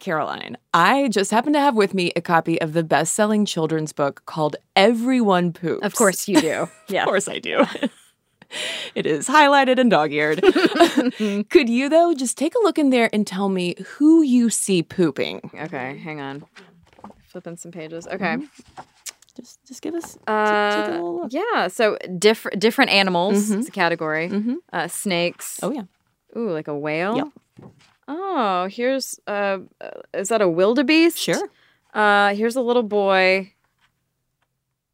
Caroline, I just happen to have with me a copy of the best selling children's book called Everyone Poops. Of course you do. Yeah. of course I do. it is highlighted and dog eared. Could you, though, just take a look in there and tell me who you see pooping? Okay, hang on. Flipping some pages. Okay. Mm-hmm. Just, just give us Uh, take a little look. yeah, so different different animals Mhm. is a category. Mhm. Uh, snakes. Oh yeah. Ooh, like a whale. Yep. Oh, here's uh, uh, is that a wildebeest? Sure. Uh, here's a little boy.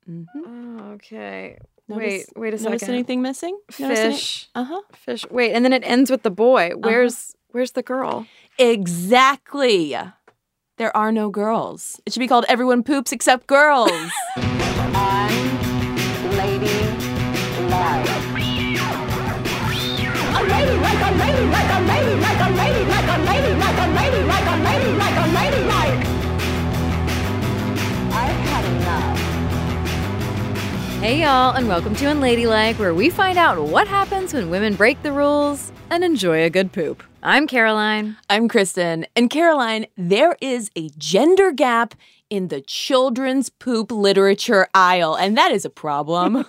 Mhm. Oh, okay. Notice- wait, wait a Notice second. anything missing? Notice any- Fish. Uh-huh. Fish. Wait, and then it ends with the boy. Where's where's the girl? Exactly. There are no girls. It should be called Everyone Poops Except Girls. Hey y'all, and welcome to Unladylike, where we find out what happens when women break the rules and enjoy a good poop. I'm Caroline. I'm Cristen. And Caroline, there is a gender gap in the children's poop literature aisle, and that is a problem.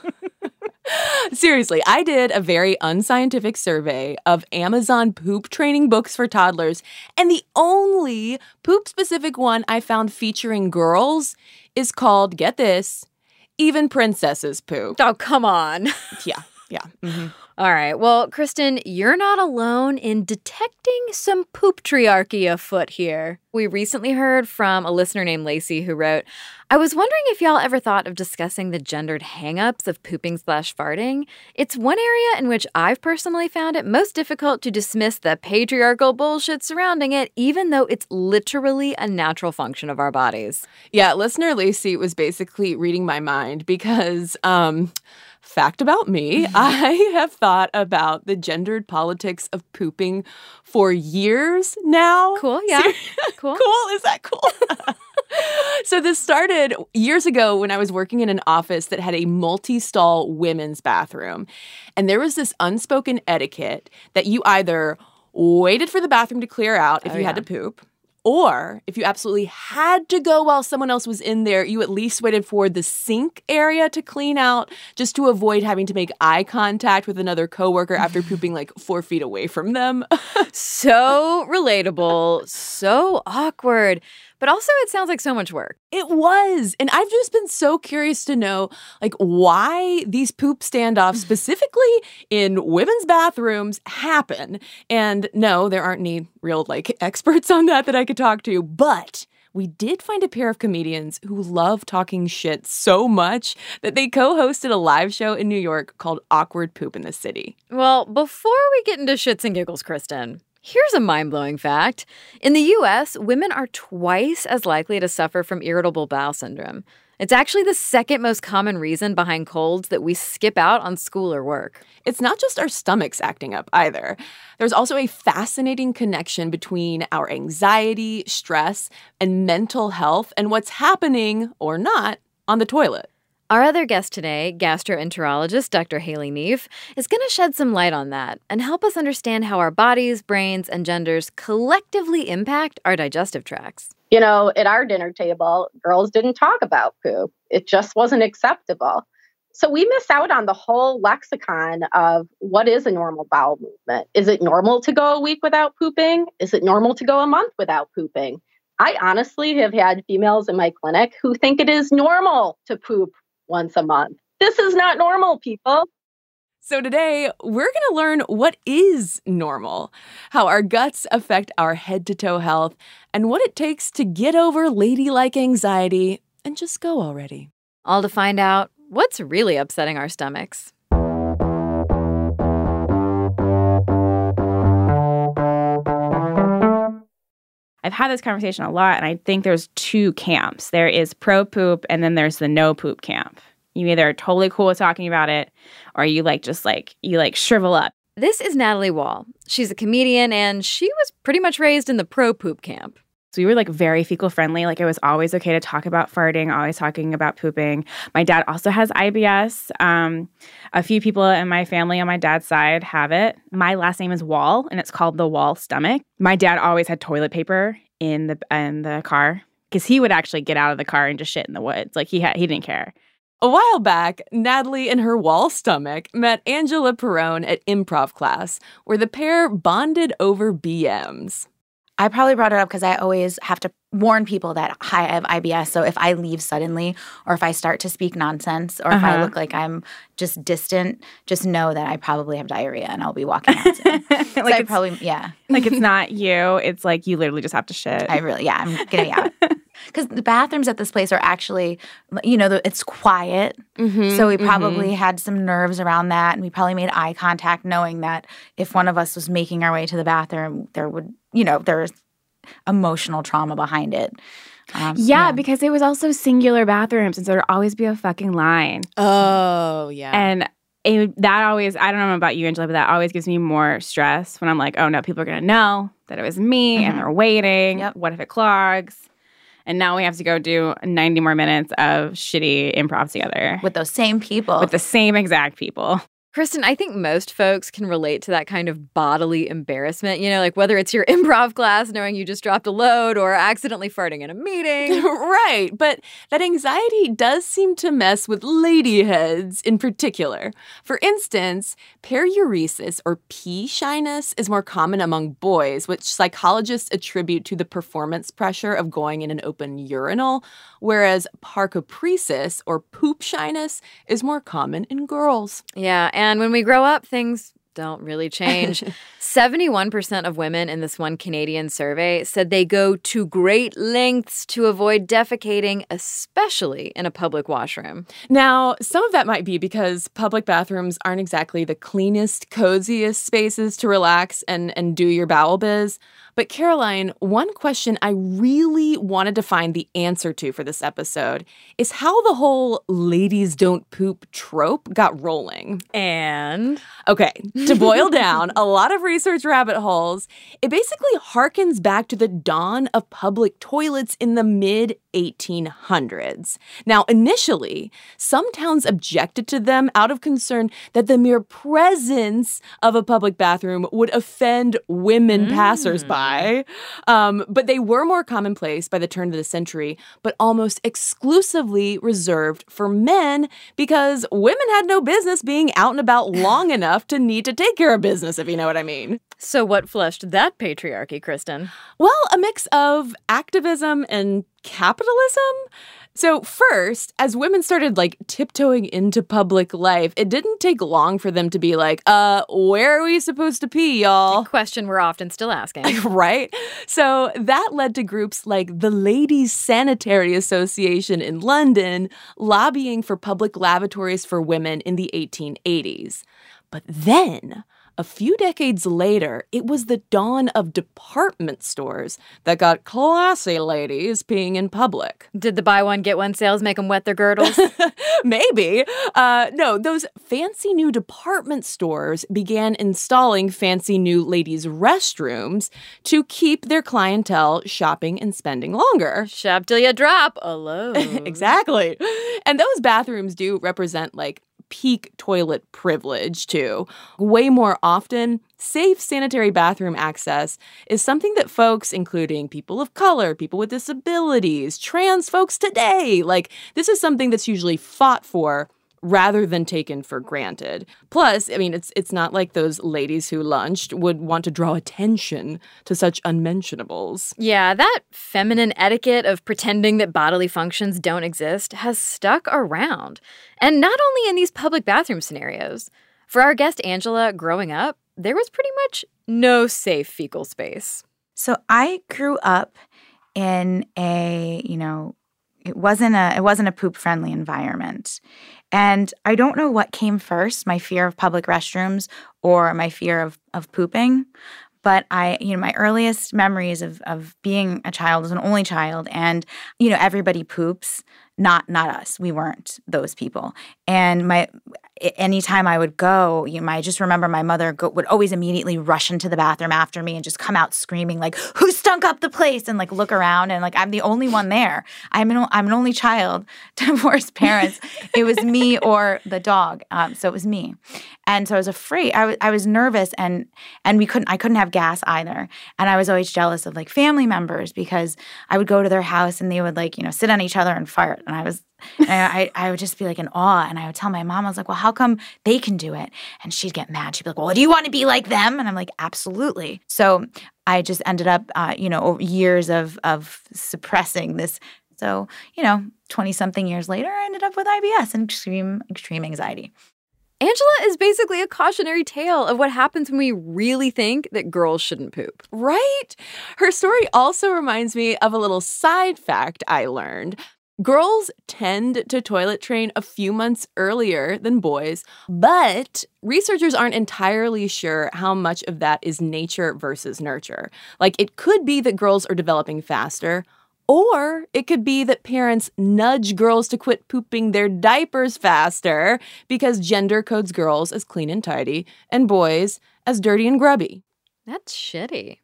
Seriously, I did a very unscientific survey of Amazon poop training books for toddlers, and the only poop specific one I found featuring girls is called, get this, Even Princesses Poop. Oh, come on. Yeah, yeah. mhm. All right. Well, Cristen, you're not alone in detecting some poop triarchy afoot here. We recently heard from a listener named Lacey who wrote, I was wondering if y'all ever thought of discussing the gendered hangups of pooping slash farting. It's one area in which I've personally found it most difficult to dismiss the patriarchal bullshit surrounding it, even though it's literally a natural function of our bodies. Yeah, listener Lacey was basically reading my mind because, um, fact about me, I have thought about the gendered politics of pooping for years now. Cool, yeah. Cool. cool. Is that cool? so this started years ago when I was working in an office that had a multi-stall women's bathroom. And there was this unspoken etiquette that you either waited for the bathroom to clear out if Oh, you had to poop, or if you absolutely had to go while someone else was in there, you at least waited for the sink area to clean out just to avoid having to make eye contact with another coworker after pooping like four feet away from them. So relatable, so awkward, but also it sounds like so much work. It was. And I've just been so curious to know like why these poop standoffs specifically in women's bathrooms happen. And no, there aren't any real like experts on that that I could talk to, but we did find a pair of comedians who love talking shit so much that they co-hosted a live show in New York called Awkward Poop in the City. Well, before we get into shits and giggles, Cristen, here's a mind blowing fact. In the US, women are twice as likely to suffer from irritable bowel syndrome. It's actually the second most common reason behind colds that we skip out on school or work. It's not just our stomachs acting up either. There's also a fascinating connection between our anxiety, stress, and mental health and what's happening or not on the toilet. Our other guest today, gastroenterologist Dr. Haley Neef, is going to shed some light on that and help us understand how our bodies, brains, and genders collectively impact our digestive tracts. you know, at our dinner table, girls didn't talk about poop. It just wasn't acceptable. So we miss out on the whole lexicon of what is a normal bowel movement. Is it normal to go a week without pooping? Is it normal to go a month without pooping? I honestly have had females in my clinic who think it is normal to poop once a month. This is not normal, people. So, today we're going to learn what is normal, how our guts affect our head to toe health, and what it takes to get over ladylike anxiety and just go already. All to find out what's really upsetting our stomachs. I've had this conversation a lot, and I think there's two camps. There is pro poop, and then there's the no poop camp. You either are totally cool with talking about it, or you like just like you like shrivel up. This is Natalie Wall. She's a comedian, and she was pretty much raised in the pro poop camp. So we were like very fecal friendly. Like it was always okay to talk about farting, always talking about pooping. My dad also has IBS. Um, a few people in my family on my dad's side have it. My last name is Wall, and it's called the Wall stomach. My dad always had toilet paper in the in the car because he would actually get out of the car and just shit in the woods. Like he had he didn't care. A while back, Natalie and her wall stomach met Angela Perrone at improv class, where the pair bonded over BMs. I probably brought it up because I always have to warn people that hi, I have IBS. So if I leave suddenly, or if I start to speak nonsense, or if Uh-huh. I look like I'm just distant, just know that I probably have diarrhea and I'll be walking out soon. like so I probably, yeah, like it's not you. It's like you literally just have to shit. I really, yeah, I'm gonna be out. Because the bathrooms at this place are actually, you know, it's quiet. Mm-hmm, So we probably had some nerves around that, and we probably made eye contact, knowing that if one of us was making our way to the bathroom, there would, you know, there's emotional trauma behind it. Um, yeah, because it was also singular bathrooms, and so there'd always be a fucking line. Oh, yeah. And it, that always, I don't know about you, Angela, but that always gives me more stress when I'm like, oh no, people are going to know that it was me Mhm. and they're waiting. Yep. What if it clogs? And now we have to go do 90 more minutes of shitty improv together with those same people. with the same exact people. Cristen, I think most folks can relate to that kind of bodily embarrassment. You know, like whether it's your improv class knowing you just dropped a load or accidentally farting in a meeting. right. But that anxiety does seem to mess with lady heads in particular. For instance, paruresis or pee shyness is more common among boys, which psychologists attribute to the performance pressure of going in an open urinal, whereas parcopresis or poop shyness is more common in girls. yeah, and when we grow up, things don't really change. 71% of women in this one Canadian survey said they go to great lengths to avoid defecating, especially in a public washroom. Now, some of that might be because public bathrooms aren't exactly the cleanest, coziest spaces to relax and, and do your bowel biz. But, Caroline, one question I really wanted to find the answer to for this episode is how the whole ladies don't poop trope got rolling. And Okay, to boil down a lot of research rabbit holes, it basically harkens back to the dawn of public toilets in the mid 1800s. Now, initially, some towns objected to them out of concern that the mere presence of a public bathroom would offend women mm. passersby. Um, but they were more commonplace by the turn of the century, but almost exclusively reserved for men because women had no business being out and about long enough to need to take care of business, if you know what I mean. so, what flushed that patriarchy, Cristen? Well, a mix of activism and capitalism. So, first, as women started like tiptoeing into public life, it didn't take long for them to be like, uh, where are we supposed to pee, y'all? Question we're often still asking. right? So that led to groups like the Ladies Sanitary Association in London lobbying for public lavatories for women in the 1880s. But then, a few decades later, it was the dawn of department stores that got classy ladies peeing in public. Did the buy one, get one sales make them wet their girdles? Maybe. Uh, no, those fancy new department stores began installing fancy new ladies' restrooms to keep their clientele shopping and spending longer. Shop till you drop. Alone. exactly. And those bathrooms do represent like peak toilet privilege, too. Way more often, safe sanitary bathroom access is something that folks, including people of color, people with disabilities, trans folks today, like, this is something that's usually fought for rather than taken for granted. Plus, I mean, it's it's not like those ladies who lunched would want to draw attention to such unmentionables. Yeah, that feminine etiquette of pretending that bodily functions don't exist has stuck around. And not only in these public bathroom scenarios. For our guest Angela, growing up, there was pretty much no safe fecal space. So I grew up in a, you know, it wasn't a it wasn't a poop friendly environment. And I don't know what came first, my fear of public restrooms or my fear of of pooping, but I, you know, my earliest memories of of being a child as an only child, and you know, everybody poops not not us. We weren't those people. And my anytime i would go you know, i just remember my mother go, would always immediately rush into the bathroom after me and just come out screaming like who stunk up the place? and like look around and like i'm the only one there. I'm an, I'm an only child divorced parents. It was me or the dog. Um, so it was me and so i was afraid I, w- I was nervous and and we couldn't i couldn't have gas either and i was always jealous of like family members because i would go to their house and they would like you know sit on each other and fart and I was, and I, I would just be like in awe. And I would tell my mom, I was like, well, how come they can do it? And she'd get mad. She'd be like, well, do you want to be like them? And I'm like, absolutely. So I just ended up, uh, you know, years of of suppressing this. So you know, twenty something years later, I ended up with IBS and extreme extreme anxiety. Angela is basically a cautionary tale of what happens when we really think that girls shouldn't poop. Right? Her story also reminds me of a little side fact I learned. Girls tend to toilet train a few months earlier than boys, but researchers aren't entirely sure how much of that is nature versus nurture. Like, it could be that girls are developing faster, or it could be that parents nudge girls to quit pooping their diapers faster because gender codes girls as clean and tidy and boys as dirty and grubby. That's shitty.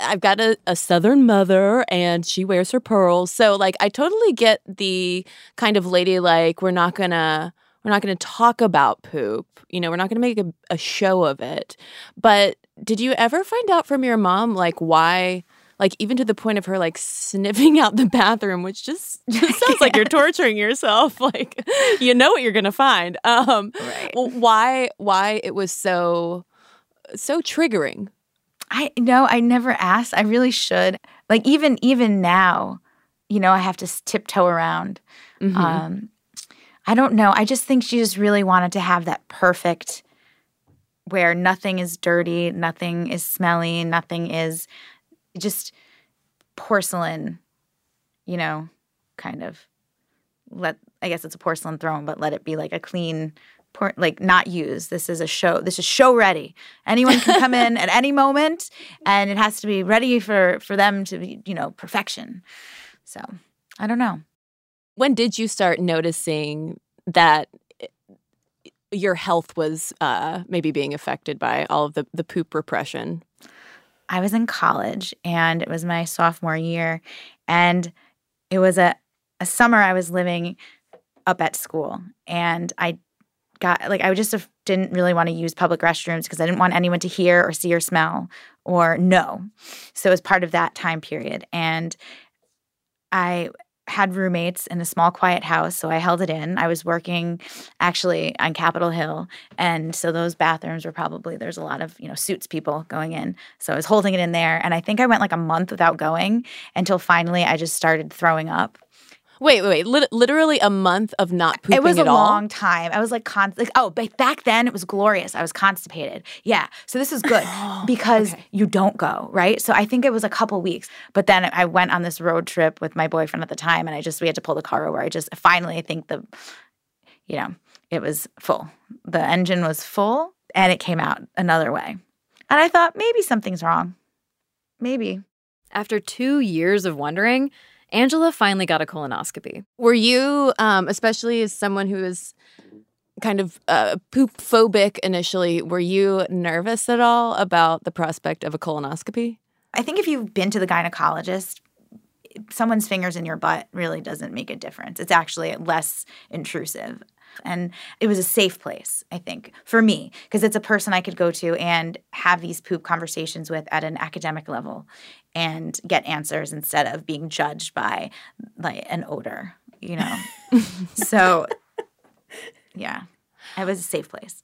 I've got a, a southern mother and she wears her pearls. So like I totally get the kind of lady like we're not gonna we're not gonna talk about poop. You know, we're not gonna make a, a show of it. But did you ever find out from your mom like why like even to the point of her like sniffing out the bathroom, which just, just sounds like you're torturing yourself. Like you know what you're gonna find. Um Right. well, why why it was so so triggering. I no, I never asked. I really should. Like even even now, you know, I have to tiptoe around. Mhm. Um, I don't know. I just think she just really wanted to have that perfect, where nothing is dirty, nothing is smelly, nothing is just porcelain. You know, kind of. Let I guess it's a porcelain throne, but let it be like a clean por- like not used. This is a show. This is show ready. Anyone can come in at any moment, and it has to be ready for for them to be, you know, perfection. So I don't know. when did you start noticing that your health was uh, maybe being affected by all of the, the poop repression? I was in college, and it was my sophomore year, and it was a a summer I was living up at school, and I got like I just uh, didn't really want to use public restrooms because I didn't want anyone to hear or see or smell or know. So it was part of that time period, and I had roommates in a small quiet house so i held it in. I was working actually on capitol hill and so those bathrooms were probably there's a lot of you know suits people going in. So i was holding it in there and i think i went like a month without going until finally i just started throwing up Wait, wait, wait. Lit- literally a month of not pooping it was a all? long time. I was like, like, oh, but back then it was glorious. I was constipated. Yeah, so this is good because okay. you don't go right. So I think it was a couple weeks, but then I went on this road trip with my boyfriend at the time, and I just we had to pull the car over. I just finally, I think the, you know, it was full. The engine was full, and it came out another way, and I thought maybe something's wrong, maybe. After two years of wondering, Angela finally got a colonoscopy. Were you, um, especially as someone who is kind of uh, poop phobic initially, were you nervous at all about the prospect of a colonoscopy? I think if you've been to the gynecologist, someone's fingers in your butt really doesn't make a difference. It's actually less intrusive. And it was a safe place, I think, for me, because it's a person I could go to and have these poop conversations with at an academic level and get answers instead of being judged by like an odor, you know. so yeah, it was a safe place.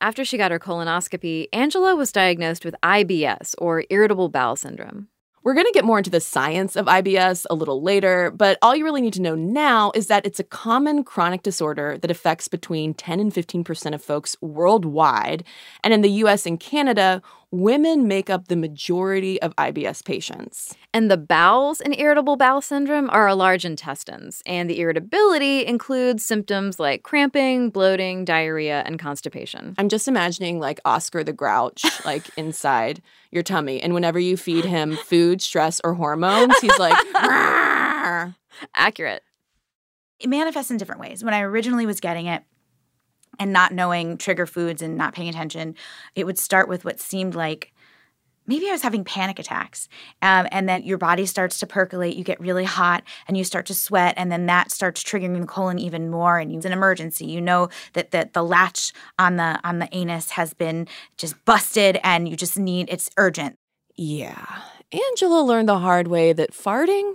After she got her colonoscopy, Angela was diagnosed with IBS, or irritable bowel syndrome. We're going to get more into the science of IBS a little later, but all you really need to know now is that it's a common chronic disorder that affects between 10 and 15% of folks worldwide. And in the US and Canada, women make up the majority of IBS patients. And the bowels in irritable bowel syndrome are our large intestines, and the irritability includes symptoms like cramping, bloating, diarrhea, and constipation. I'm just imagining like Oscar the Grouch, like inside your tummy. And whenever you feed him food, stress, or hormones, he's like, accurate. It manifests in different ways. When I originally was getting it, and not knowing trigger foods and not paying attention, it would start with what seemed like maybe I was having panic attacks. Um, and then your body starts to percolate, you get really hot, and you start to sweat, and then that starts triggering the colon even more. And it's an emergency. You know that the, the latch on the on the anus has been just busted, and you just need it's urgent. Yeah. Angela learned the hard way that farting,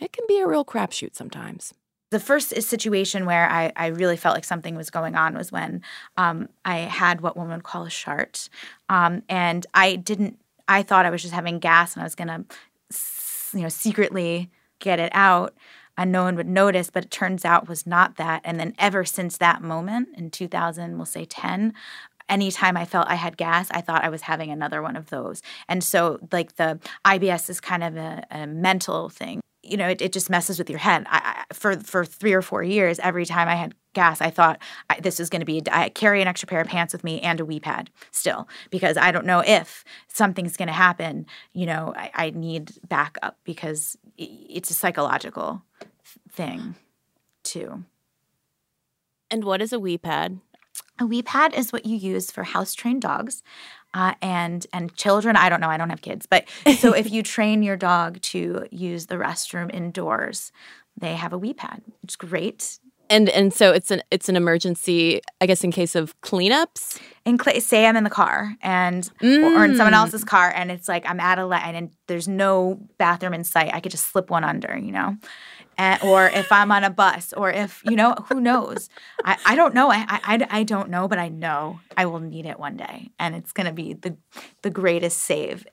it can be a real crapshoot sometimes the first situation where I, I really felt like something was going on was when um, I had what one would call a shart. Um, and I didn't, I thought I was just having gas and I was going to, you know, secretly get it out and no one would notice, but it turns out was not that. And then ever since that moment in 2000, we'll say 10, anytime I felt I had gas, I thought I was having another one of those. And so, like, the IBS is kind of a, a mental thing you know, it, it just messes with your head. I, I, for for three or four years, every time I had gas, I thought I, this is going to be. I carry an extra pair of pants with me and a wee pad still because I don't know if something's going to happen. You know, I, I need backup because it's a psychological thing too. And what is a wee pad? A wee pad is what you use for house trained dogs uh, and and children. I don't know. I don't have kids, but so if you train your dog to use the restroom indoors, they have a wee pad. It's great. And and so it's an it's an emergency, I guess, in case of cleanups. In cl- say I'm in the car and mm. or, in someone mm. else's car, and it's like I'm at a light and there's no bathroom in sight. I could just slip one under, you know and, or if I'm on a bus, or if you know, who knows? I, I don't know. I, I I don't know, but I know I will need it one day, and it's gonna be the the greatest save.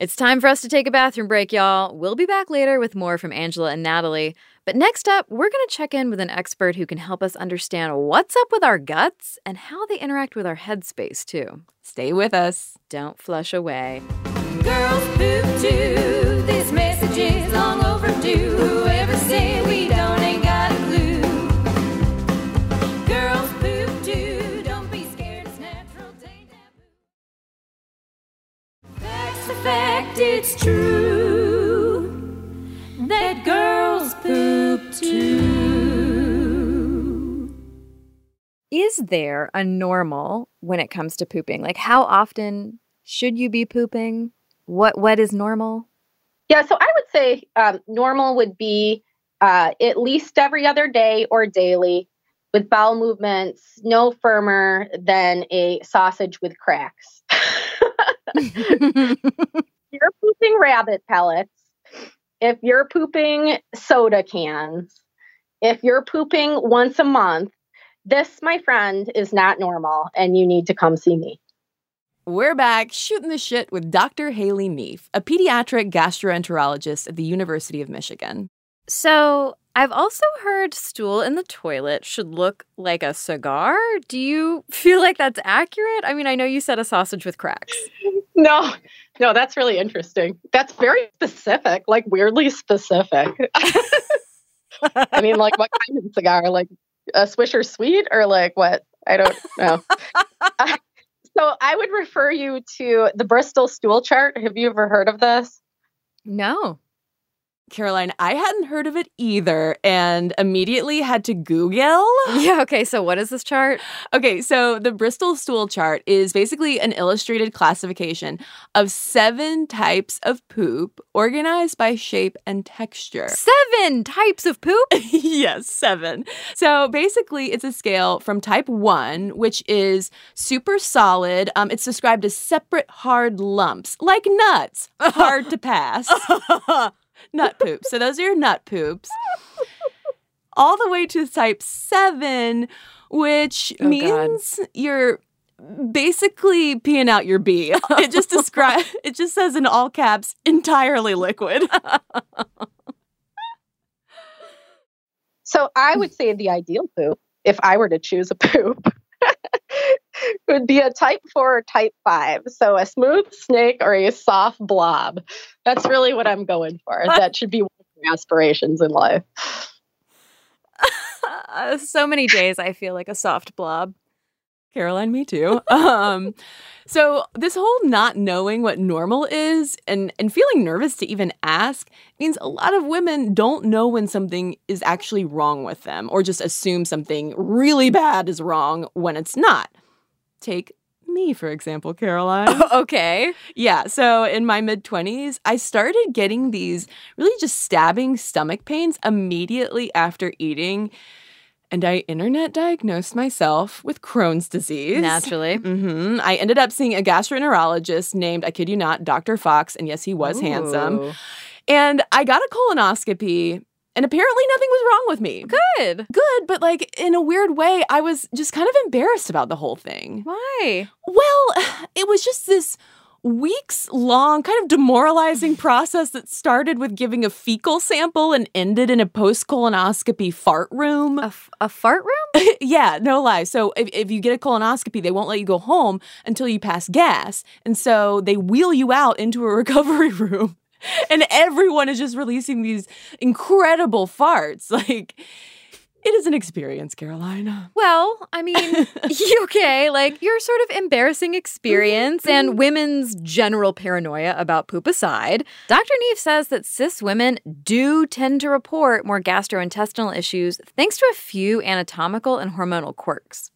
It's time for us to take a bathroom break, y'all. We'll be back later with more from Angela and Natalie. But next up, we're going to check in with an expert who can help us understand what's up with our guts and how they interact with our headspace, too. Stay with us. Don't flush away. Girls poop too. This message is long overdue. Fact it's true that girls poop too. Is there a normal when it comes to pooping? Like how often should you be pooping? What what is normal? Yeah, so I would say um, normal would be uh, at least every other day or daily with bowel movements no firmer than a sausage with cracks. you're pooping rabbit pellets, if you're pooping soda cans, if you're pooping once a month, this, my friend, is not normal and you need to come see me. We're back shooting the shit with Dr. Haley Neef, a pediatric gastroenterologist at the University of Michigan. So, I've also heard stool in the toilet should look like a cigar. Do you feel like that's accurate? I mean, I know you said a sausage with cracks. No, no, that's really interesting. That's very specific, like weirdly specific. I mean, like what kind of cigar? Like a Swisher Sweet or like what? I don't know. uh, so I would refer you to the Bristol stool chart. Have you ever heard of this? No. Caroline, I hadn't heard of it either and immediately had to Google. Yeah, okay, so what is this chart? Okay, so the Bristol stool chart is basically an illustrated classification of seven types of poop organized by shape and texture. Seven types of poop? yes, seven. So basically, it's a scale from type one, which is super solid. Um, it's described as separate hard lumps, like nuts, hard to pass nut poops. So those are your nut poops. All the way to type seven, which oh, means God. you're basically peeing out your bee. It just describes it just says in all caps, entirely liquid. so I would say the ideal poop, if I were to choose a poop, would be a type four or type five. So a smooth snake or a soft blob. That's really what I'm going for. That should be one of my aspirations in life. Uh, so many days I feel like a soft blob. Caroline, me too. um, so this whole not knowing what normal is and and feeling nervous to even ask means a lot of women don't know when something is actually wrong with them or just assume something really bad is wrong when it's not. Take me for example, Caroline. okay. Yeah, so in my mid 20s, I started getting these really just stabbing stomach pains immediately after eating. And I internet diagnosed myself with Crohn's disease. Naturally. Mm-hmm. I ended up seeing a gastroenterologist named, I kid you not, Dr. Fox. And yes, he was handsome. And I got a colonoscopy, and apparently nothing was wrong with me. Good. Good, but like in a weird way, I was just kind of embarrassed about the whole thing. Why? Well, it was just this weeks long, kind of demoralizing process that started with giving a fecal sample and ended in a post colonoscopy fart room. A, f- a fart room? yeah, no lie. So if, if you get a colonoscopy, they won't let you go home until you pass gas. And so they wheel you out into a recovery room. And everyone is just releasing these incredible farts. Like, it is an experience, Carolina. Well, I mean, okay, like your sort of embarrassing experience mm-hmm. and mm-hmm. women's general paranoia about poop aside, Dr. Neef says that cis women do tend to report more gastrointestinal issues thanks to a few anatomical and hormonal quirks.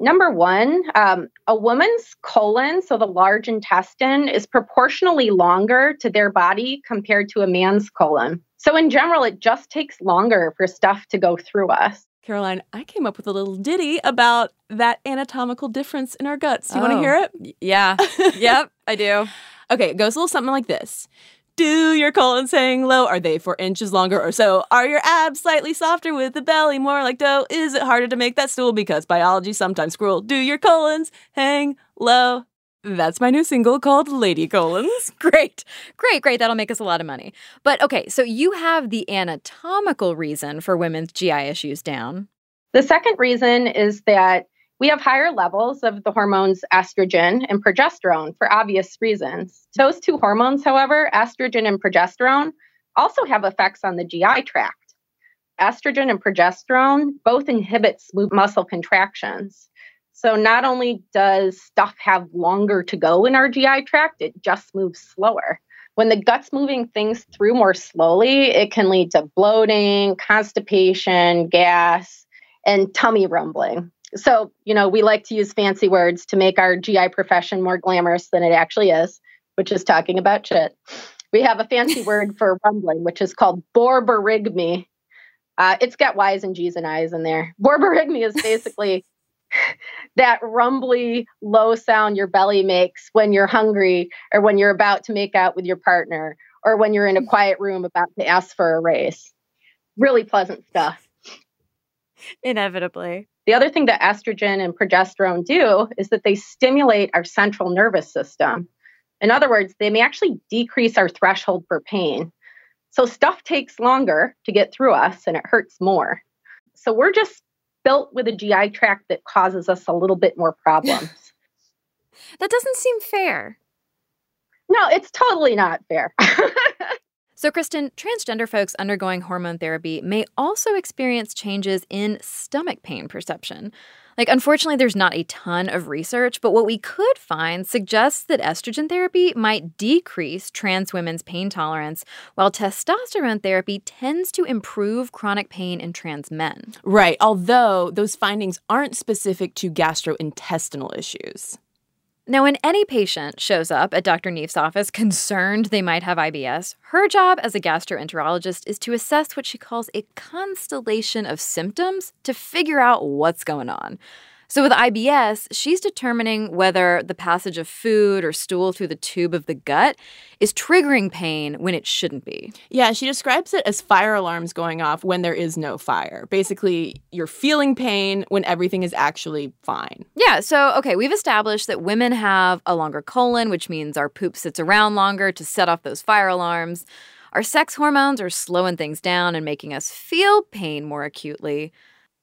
Number one, um, a woman's colon, so the large intestine, is proportionally longer to their body compared to a man's colon. So, in general, it just takes longer for stuff to go through us. Caroline, I came up with a little ditty about that anatomical difference in our guts. Do you want to Oh. hear it? Yeah. yep, I do. Okay, it goes a little something like this. Do your colons hang low? Are they four inches longer or so? Are your abs slightly softer with the belly more like dough? Is it harder to make that stool because biology sometimes cruel? Do your colons hang low? That's my new single called Lady Colons. Great. Great, great. That'll make us a lot of money. But okay, so you have the anatomical reason for women's GI issues down. The second reason is that we have higher levels of the hormones estrogen and progesterone for obvious reasons. Those two hormones, however, estrogen and progesterone, also have effects on the GI tract. Estrogen and progesterone both inhibit smooth muscle contractions. So not only does stuff have longer to go in our GI tract, it just moves slower. When the gut's moving things through more slowly, it can lead to bloating, constipation, gas, and tummy rumbling. So, you know, we like to use fancy words to make our GI profession more glamorous than it actually is, which is talking about shit. We have a fancy word for rumbling, which is called borborygmi. Uh, it's got Y's and G's and I's in there. Borborygmi is basically that rumbly, low sound your belly makes when you're hungry or when you're about to make out with your partner or when you're in a quiet room about to ask for a raise. Really pleasant stuff. Inevitably. The other thing that estrogen and progesterone do is that they stimulate our central nervous system. In other words, they may actually decrease our threshold for pain. So stuff takes longer to get through us and it hurts more. So we're just built with a GI tract that causes us a little bit more problems. That doesn't seem fair. no, it's totally not fair. So, Cristen, transgender folks undergoing hormone therapy may also experience changes in stomach pain perception. Like, unfortunately, there's not a ton of research, but what we could find suggests that estrogen therapy might decrease trans women's pain tolerance, while testosterone therapy tends to improve chronic pain in trans men. Right, although those findings aren't specific to gastrointestinal issues. Now, when any patient shows up at Dr. Neef's office concerned they might have IBS, her job as a gastroenterologist is to assess what she calls a constellation of symptoms to figure out what's going on. So, with IBS, she's determining whether the passage of food or stool through the tube of the gut is triggering pain when it shouldn't be. Yeah, she describes it as fire alarms going off when there is no fire. Basically, you're feeling pain when everything is actually fine. Yeah, so okay, we've established that women have a longer colon, which means our poop sits around longer to set off those fire alarms. Our sex hormones are slowing things down and making us feel pain more acutely.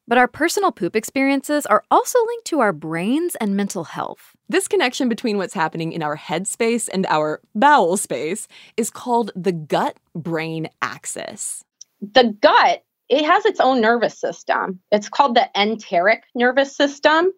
But our personal poop experiences are also linked to our brains and mental health. This connection between what's happening in our head space and our bowel space is called the gut brain axis. The gut, it has its own nervous system. It's called the enteric nervous system.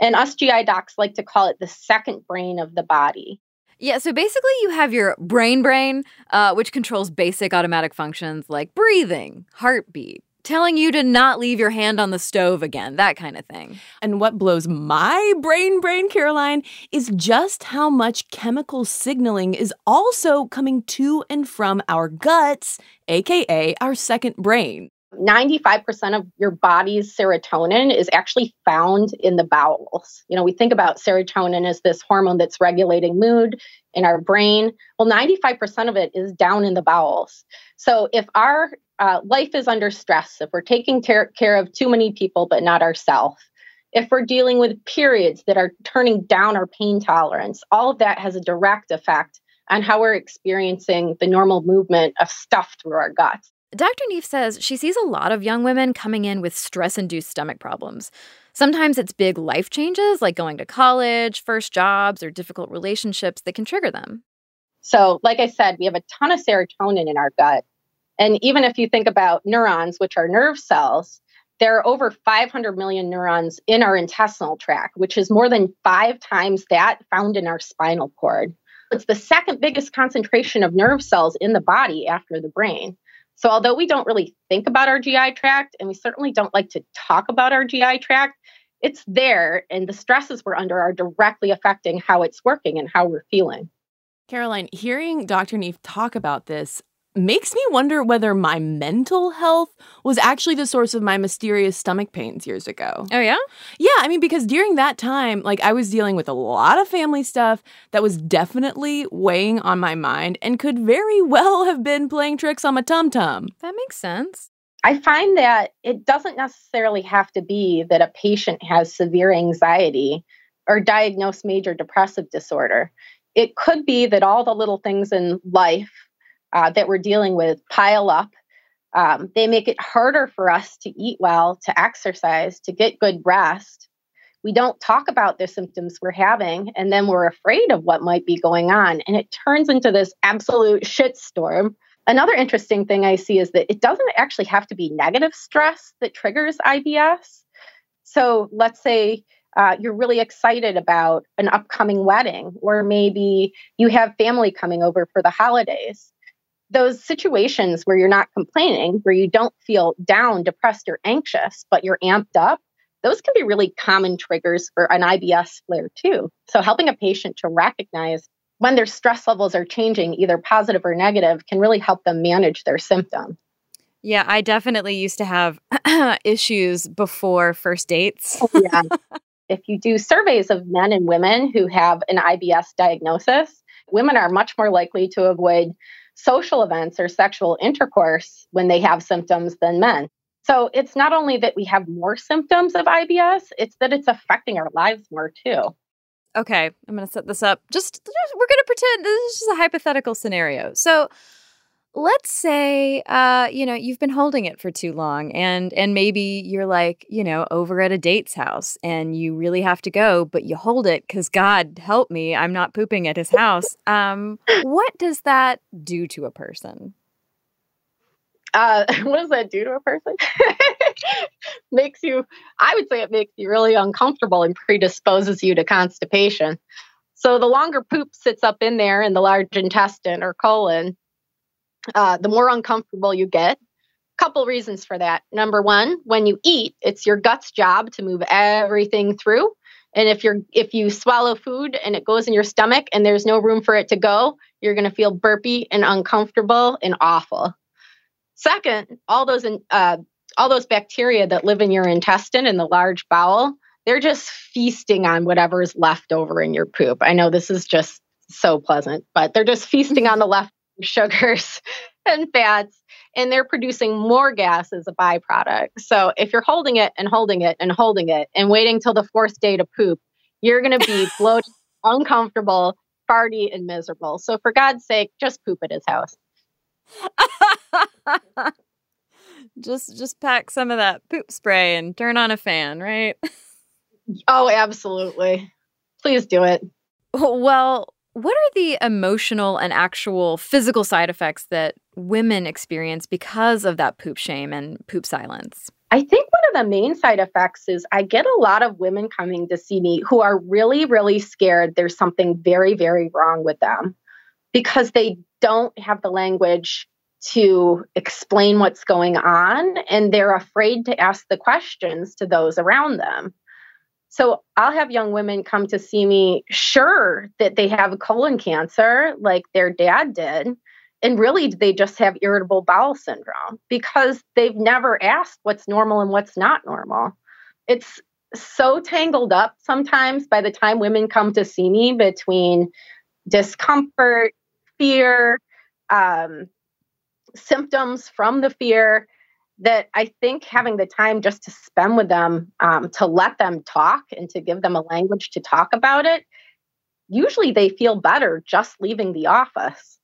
And us GI docs like to call it the second brain of the body. Yeah, so basically, you have your brain brain, uh, which controls basic automatic functions like breathing, heartbeat, telling you to not leave your hand on the stove again, that kind of thing. And what blows my brain brain, Caroline, is just how much chemical signaling is also coming to and from our guts, aka our second brain. 95% of your body's serotonin is actually found in the bowels. You know, we think about serotonin as this hormone that's regulating mood in our brain. Well, 95% of it is down in the bowels. So if our uh, life is under stress, if we're taking ter- care of too many people but not ourselves, if we're dealing with periods that are turning down our pain tolerance, all of that has a direct effect on how we're experiencing the normal movement of stuff through our guts. Dr. Neef says she sees a lot of young women coming in with stress induced stomach problems. Sometimes it's big life changes like going to college, first jobs, or difficult relationships that can trigger them. So, like I said, we have a ton of serotonin in our gut. And even if you think about neurons, which are nerve cells, there are over 500 million neurons in our intestinal tract, which is more than five times that found in our spinal cord. It's the second biggest concentration of nerve cells in the body after the brain. So, although we don't really think about our GI tract and we certainly don't like to talk about our GI tract, it's there, and the stresses we're under are directly affecting how it's working and how we're feeling. Caroline, hearing Dr. Neef talk about this makes me wonder whether my mental health was actually the source of my mysterious stomach pains years ago. Oh, yeah? Yeah, I mean, because during that time, like I was dealing with a lot of family stuff that was definitely weighing on my mind and could very well have been playing tricks on my tum tum. That makes sense. I find that it doesn't necessarily have to be that a patient has severe anxiety or diagnosed major depressive disorder. It could be that all the little things in life uh, that we're dealing with pile up. Um, they make it harder for us to eat well, to exercise, to get good rest. We don't talk about the symptoms we're having, and then we're afraid of what might be going on. And it turns into this absolute shitstorm. Another interesting thing I see is that it doesn't actually have to be negative stress that triggers IBS. So let's say uh, you're really excited about an upcoming wedding, or maybe you have family coming over for the holidays those situations where you're not complaining, where you don't feel down, depressed, or anxious, but you're amped up, those can be really common triggers for an IBS flare too. So, helping a patient to recognize when their stress levels are changing, either positive or negative, can really help them manage their symptoms. Yeah, I definitely used to have issues before first dates. Oh, yeah. if you do surveys of men and women who have an IBS diagnosis, women are much more likely to avoid social events or sexual intercourse when they have symptoms than men. So it's not only that we have more symptoms of IBS, it's that it's affecting our lives more too. Okay, I'm going to set this up. Just, just we're going to pretend this is just a hypothetical scenario. So, let's say uh, you know you've been holding it for too long and and maybe you're like you know over at a date's house and you really have to go but you hold it because god help me i'm not pooping at his house um, what does that do to a person uh, what does that do to a person? makes you, I would say it makes you really uncomfortable and predisposes you to constipation. So the longer poop sits up in there in the large intestine or colon, uh, the more uncomfortable you get. Couple reasons for that. Number one, when you eat, it's your gut's job to move everything through. And if you're if you swallow food and it goes in your stomach and there's no room for it to go, you're going to feel burpy and uncomfortable and awful. Second, all those uh, all those bacteria that live in your intestine and the large bowel, they're just feasting on whatever is left over in your poop. I know this is just so pleasant, but they're just feasting on the left sugars and fats, and they're producing more gas as a byproduct. So if you're holding it and holding it and holding it and waiting till the fourth day to poop, you're going to be bloated, uncomfortable, farty, and miserable. So for God's sake, just poop at his house. Just just pack some of that poop spray and turn on a fan, right? Oh, absolutely. Please do it. Well, what are the emotional and actual physical side effects that women experience because of that poop shame and poop silence? I think one of the main side effects is I get a lot of women coming to see me who are really, really scared there's something very, very wrong with them because they don't have the language to explain what's going on and they're afraid to ask the questions to those around them. So I'll have young women come to see me sure that they have colon cancer like their dad did and really they just have irritable bowel syndrome because they've never asked what's normal and what's not normal. It's so tangled up sometimes by the time women come to see me between discomfort, fear, um, symptoms from the fear that I think having the time just to spend with them, um, to let them talk and to give them a language to talk about it, usually they feel better just leaving the office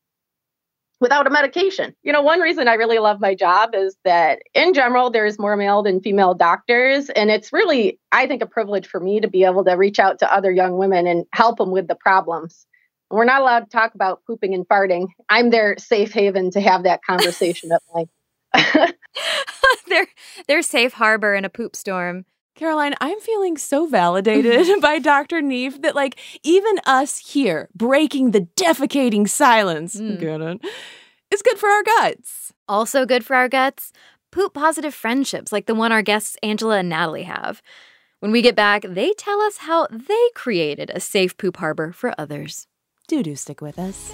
without a medication. You know, one reason I really love my job is that in general, there's more male than female doctors. And it's really, I think, a privilege for me to be able to reach out to other young women and help them with the problems. We're not allowed to talk about pooping and farting. I'm their safe haven to have that conversation at night. their their safe harbor in a poop storm. Caroline, I'm feeling so validated by Dr. Neef that, like, even us here breaking the defecating silence, Mm. get it, is good for our guts. Also good for our guts, poop positive friendships like the one our guests Angela and Natalie have. When we get back, they tell us how they created a safe poop harbor for others. Do do stick with us.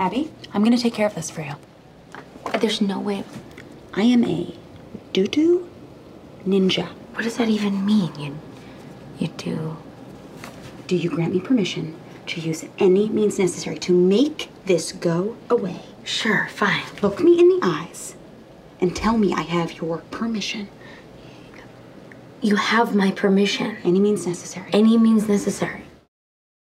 Abby, I'm gonna take care of this for you. There's no way. I am a doo doo ninja. What does that even mean? You, you do. Do you grant me permission to use any means necessary to make this go away? Sure, fine. Look me in the eyes and tell me I have your permission. You have my permission. Any means necessary. Any means necessary.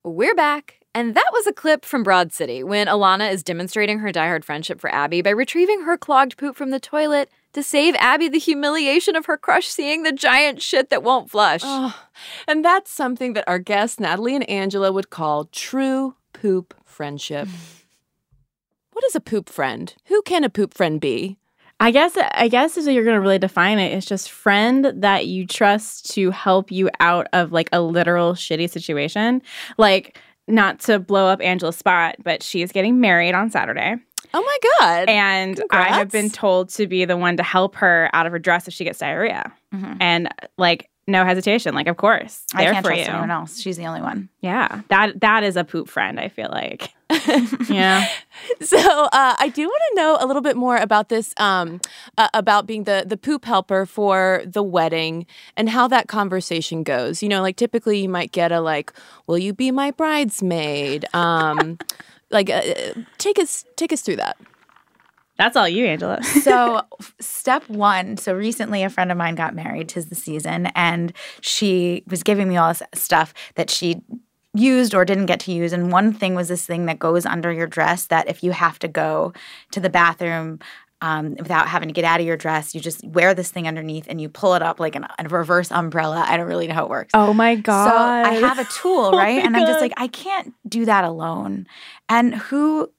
We're back, and that was a clip from Broad City when Ilana is demonstrating her diehard friendship for Abby by retrieving her clogged poop from the toilet to save Abby the humiliation of her crush seeing the giant shit that won't flush. Oh, and that's something that our guests, Natalie and Angela, would call true poop friendship. what is a poop friend? Who can a poop friend be? I guess I guess if you're gonna really define it, it's just friend that you trust to help you out of like a literal shitty situation. Like not to blow up Angela's spot, but she is getting married on Saturday. Oh my God. And I have been told to be the one to help her out of her dress if she gets diarrhea. Mhm. And like no hesitation, like of course. I there can't for trust you. anyone else. She's the only one. Yeah. That that is a poop friend, I feel like. yeah. So uh, I do want to know a little bit more about this, um, uh, about being the the poop helper for the wedding and how that conversation goes. You know, like typically you might get a like, "Will you be my bridesmaid?" Um, like, uh, take us take us through that. That's all you, Angela. so step one so recently a friend of mine got married tis the season and she was giving me all this stuff that she used or didn't get to use and one thing was this thing that goes under your dress that if you have to go to the bathroom um, without having to get out of your dress you just wear this thing underneath and you pull it up like an, a reverse umbrella i don't really know how it works Oh my god. so I have a tool, Oh right? my and I'm just like, I can't do that alone. And who,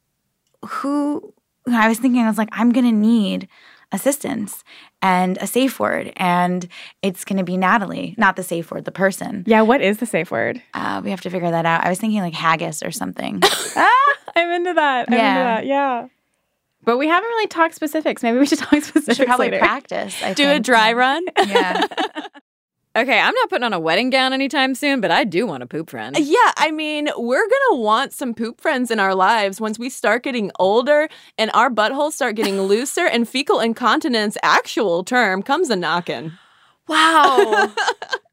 who, I was thinking, I was like, I'm gonna need assistance and a safe word, and it's gonna be Natalie, not the safe word, the person. Yeah, what is the safe word? Uh, we have to figure that out. I was thinking like haggis or something. ah, I'm into that. I'm into Yeah. that. Yeah. But we haven't really talked specifics. Maybe we should talk specifics we should probably later. practice. I Do a dry run. Yeah. Okay, I'm not putting on a wedding gown anytime soon, but I do want a poop friend. Yeah, I mean, we're gonna want some poop friends in our lives once we start getting older and our buttholes start getting looser and fecal incontinence, actual term, comes a knocking. Wow.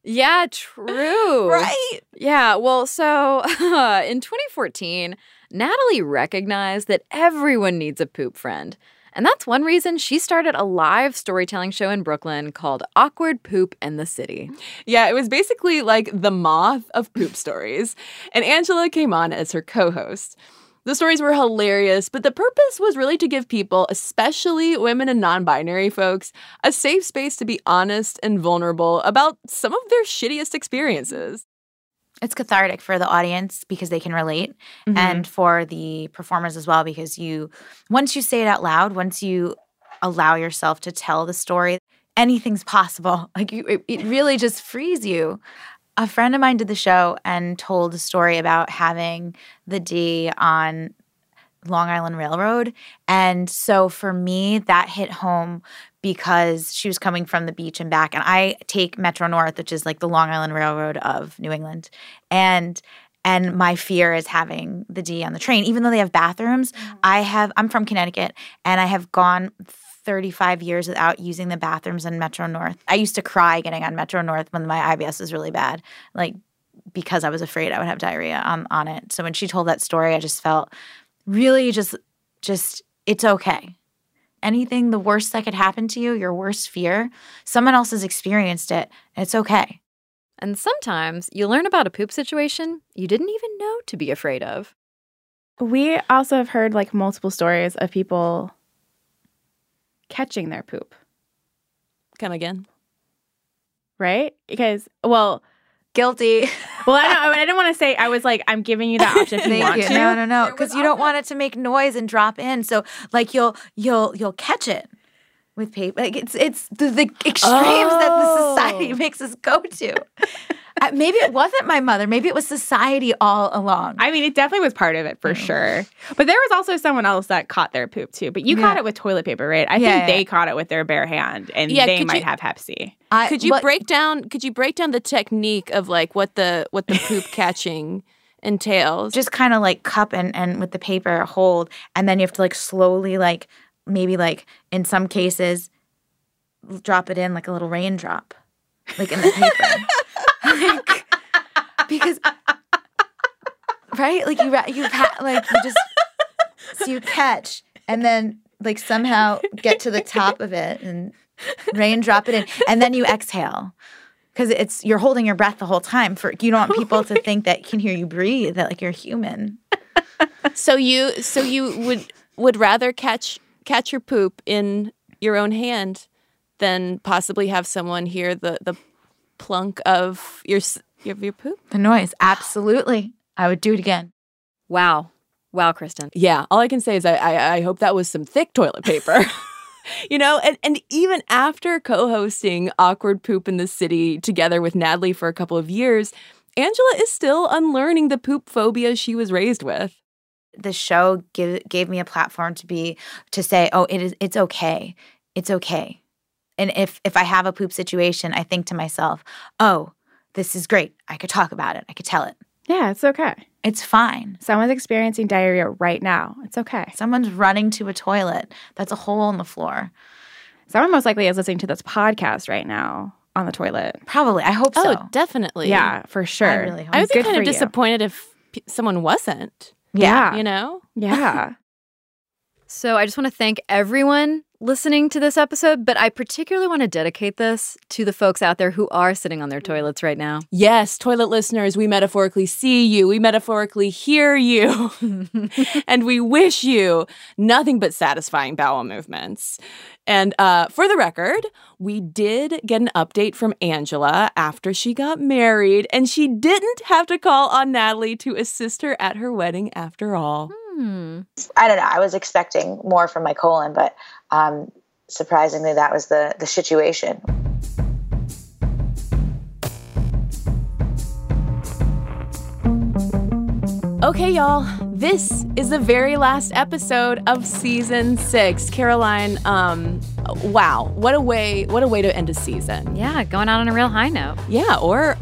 Yeah, true. Right? Yeah, well, so in 2014, Natalie recognized that everyone needs a poop friend. And that's one reason she started a live storytelling show in Brooklyn called Awkward Poop in the City. Yeah, it was basically like the moth of poop stories. And Angela came on as her co host. The stories were hilarious, but the purpose was really to give people, especially women and non binary folks, a safe space to be honest and vulnerable about some of their shittiest experiences. It's cathartic for the audience because they can relate mm-hmm. and for the performers as well because you once you say it out loud once you allow yourself to tell the story anything's possible. Like you, it, it really just frees you. A friend of mine did the show and told a story about having the d on long island railroad. And so for me that hit home because she was coming from the beach and back. And i take metro north which is like the long island railroad of new england. And and my fear is having the d on the train. Even though they have bathrooms mm-hmm. i have i'm from connecticut and i have gone 35 years without using the bathrooms in metro north. I used to cry getting on metro north when my ibs was really bad like because i was afraid i would have diarrhea on, on it. So when she told that story i just felt really just just it's okay anything the worst that could happen to you your worst fear someone else has experienced it it's okay And sometimes you learn about a poop situation you didn't even know to be afraid of. We also have heard like multiple stories of people catching their poop, Come again. right? Because, well, guilty well, I don't. I didn't want to say. I was like, I'm giving you the option if you want you. to. No, no, no. Because you don't want it to make noise and drop in. So like you'll you'll you'll catch it with paper. Like it's it's the, the extremes that the society Oh. makes us go to. Uh, maybe it wasn't my mother. Maybe it was society all along. I mean, it definitely was part of it for sure. But there was also someone else that caught their poop too. But you Yeah. caught it with toilet paper, right? I Yeah, think yeah. they caught it with their bare hand, and Yeah, they might you- have Hep C. I- Could you but- break down could you break down the technique of like what the what the poop catching entails? just kind of like cup and and with the paper hold, and then you have to like slowly like maybe like in some cases drop it in like a little raindrop, like in the paper. Like, because right, like you you like you just so you catch and then like somehow get to the top of it and raindrop it in, and then you exhale. Because it's you're holding your breath the whole time. For you don't want people to think that can hear you breathe, that like you're human. So you so you would would rather catch catch your poop in your own hand than possibly have someone hear the the plunk of your of your poop? The noise, absolutely. I would do it again. Wow. Wow, Cristen. Yeah, all I can say is I I, I hope that was some thick toilet paper. you know, and and even after co-hosting Awkward Poop in the City together with Natalie for a couple of years, Angela is still unlearning the poop phobia she was raised with. The show give, gave me a platform to be to say, "Oh, it is. It's okay. It's okay." And if if I have a poop situation, I think to myself, "Oh, this is great. I could talk about it. I could tell it. Yeah, it's okay. It's fine." Someone's experiencing diarrhea right now. It's okay. Someone's running to a toilet. That's a hole in the floor. Someone most likely is listening to this podcast right now on the toilet. Probably. I hope oh, so. Oh, definitely. Yeah, for sure. really hope I would be Good kind for of you. disappointed if p- someone wasn't. Yeah. You know? Yeah. So I just want to thank everyone listening to this episode, but I particularly want to dedicate this to the folks out there who are sitting on their toilets right now. Yes, toilet listeners, we metaphorically see you, we metaphorically hear you, and we wish you nothing but satisfying bowel movements. And uh, for the record, we did get an update from Angela after she got married, and she didn't have to call on Natalie to assist her at her wedding after all. Hmm. I don't know. I was expecting more from my colon, but um, surprisingly, that was the the situation. Okay, y'all, this is the very last episode of season six. Caroline, um, wow, what a way, what a way to end a season. Yeah, going out on a real high note. Yeah, or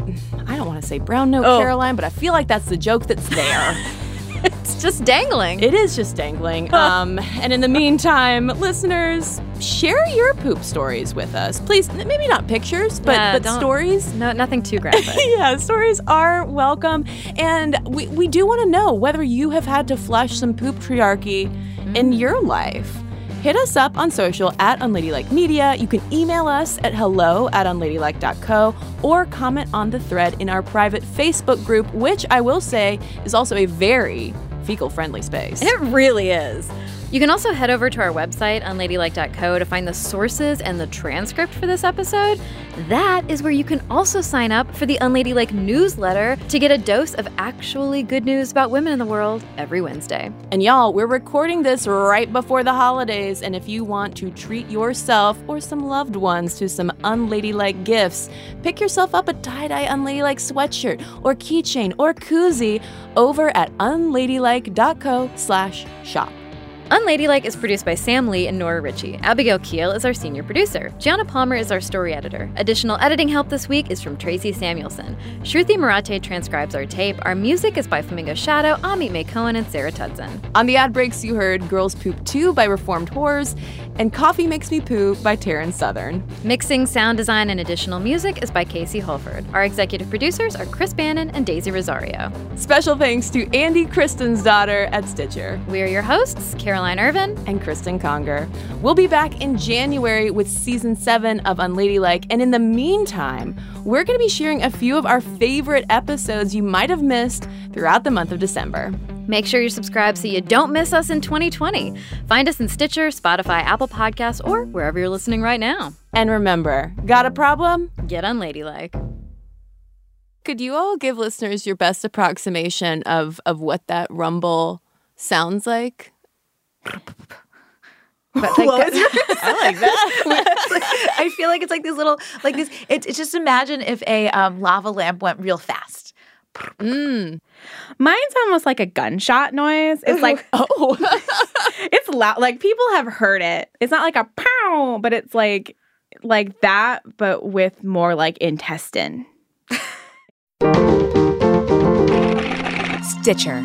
I don't want to say brown note, Oh. Caroline, but I feel like that's the joke that's there. it's just dangling. It is just dangling. Um, and in the meantime, listeners, share your poop stories with us. Please, maybe not pictures, but, Yeah, but stories. No, nothing too graphic. yeah, stories are welcome. And we, we do want to know whether you have had to flush some poop triarchy in your life. Hit us up on social at Unladylike Media. You can email us at hello at unladylike.co or comment on the thread in our private Facebook group, which I will say is also a very fecal friendly space. It really is. You can also head over to our website, unladylike.co, to find the sources and the transcript for this episode. That is where you can also sign up for the Unladylike newsletter to get a dose of actually good news about women in the world every Wednesday. And y'all, we're recording this right before the holidays, and if you want to treat yourself or some loved ones to some unladylike gifts, pick yourself up a tie-dye unladylike sweatshirt or keychain or koozie over at unladylike.co slash shop. Unladylike is produced by Sam Lee and Nora Ritchie. Abigail Keel is our senior producer. Gianna Palmer is our story editor. Additional editing help this week is from Tracy Samuelson. Shruti Marate transcribes our tape. Our music is by Flamingo Shadow, Amit May Cohen, and Sarah Tudson. On the ad breaks, you heard Girls Poop 2 by Reformed Whores and Coffee Makes Me Poo by Taryn Southern. Mixing, sound design, and additional music is by Casey Holford. Our executive producers are Chris Bannon and Daisy Rosario. Special thanks to Andy Kristen's daughter at Stitcher. We are your hosts, Caroline Ervin and Cristen Conger. We'll be back in January with season seven of Unladylike. And in the meantime, we're going to be sharing a few of our favorite episodes you might have missed throughout the month of December. Make sure you subscribe so you don't miss us in 2020. Find us in Stitcher, Spotify, Apple Podcasts, or wherever you're listening right now. And remember, got a problem? Get unladylike. Could you all give listeners your best approximation of, of what that rumble sounds like? But like, What was I like that. I feel like it's like these little, like this. It's, it's just imagine if a um, lava lamp went real fast. Mm. Mine's almost like a gunshot noise. It's like, oh, it's loud. Like people have heard it. It's not like a pow, but it's like like that, but with more like intestine. Stitcher.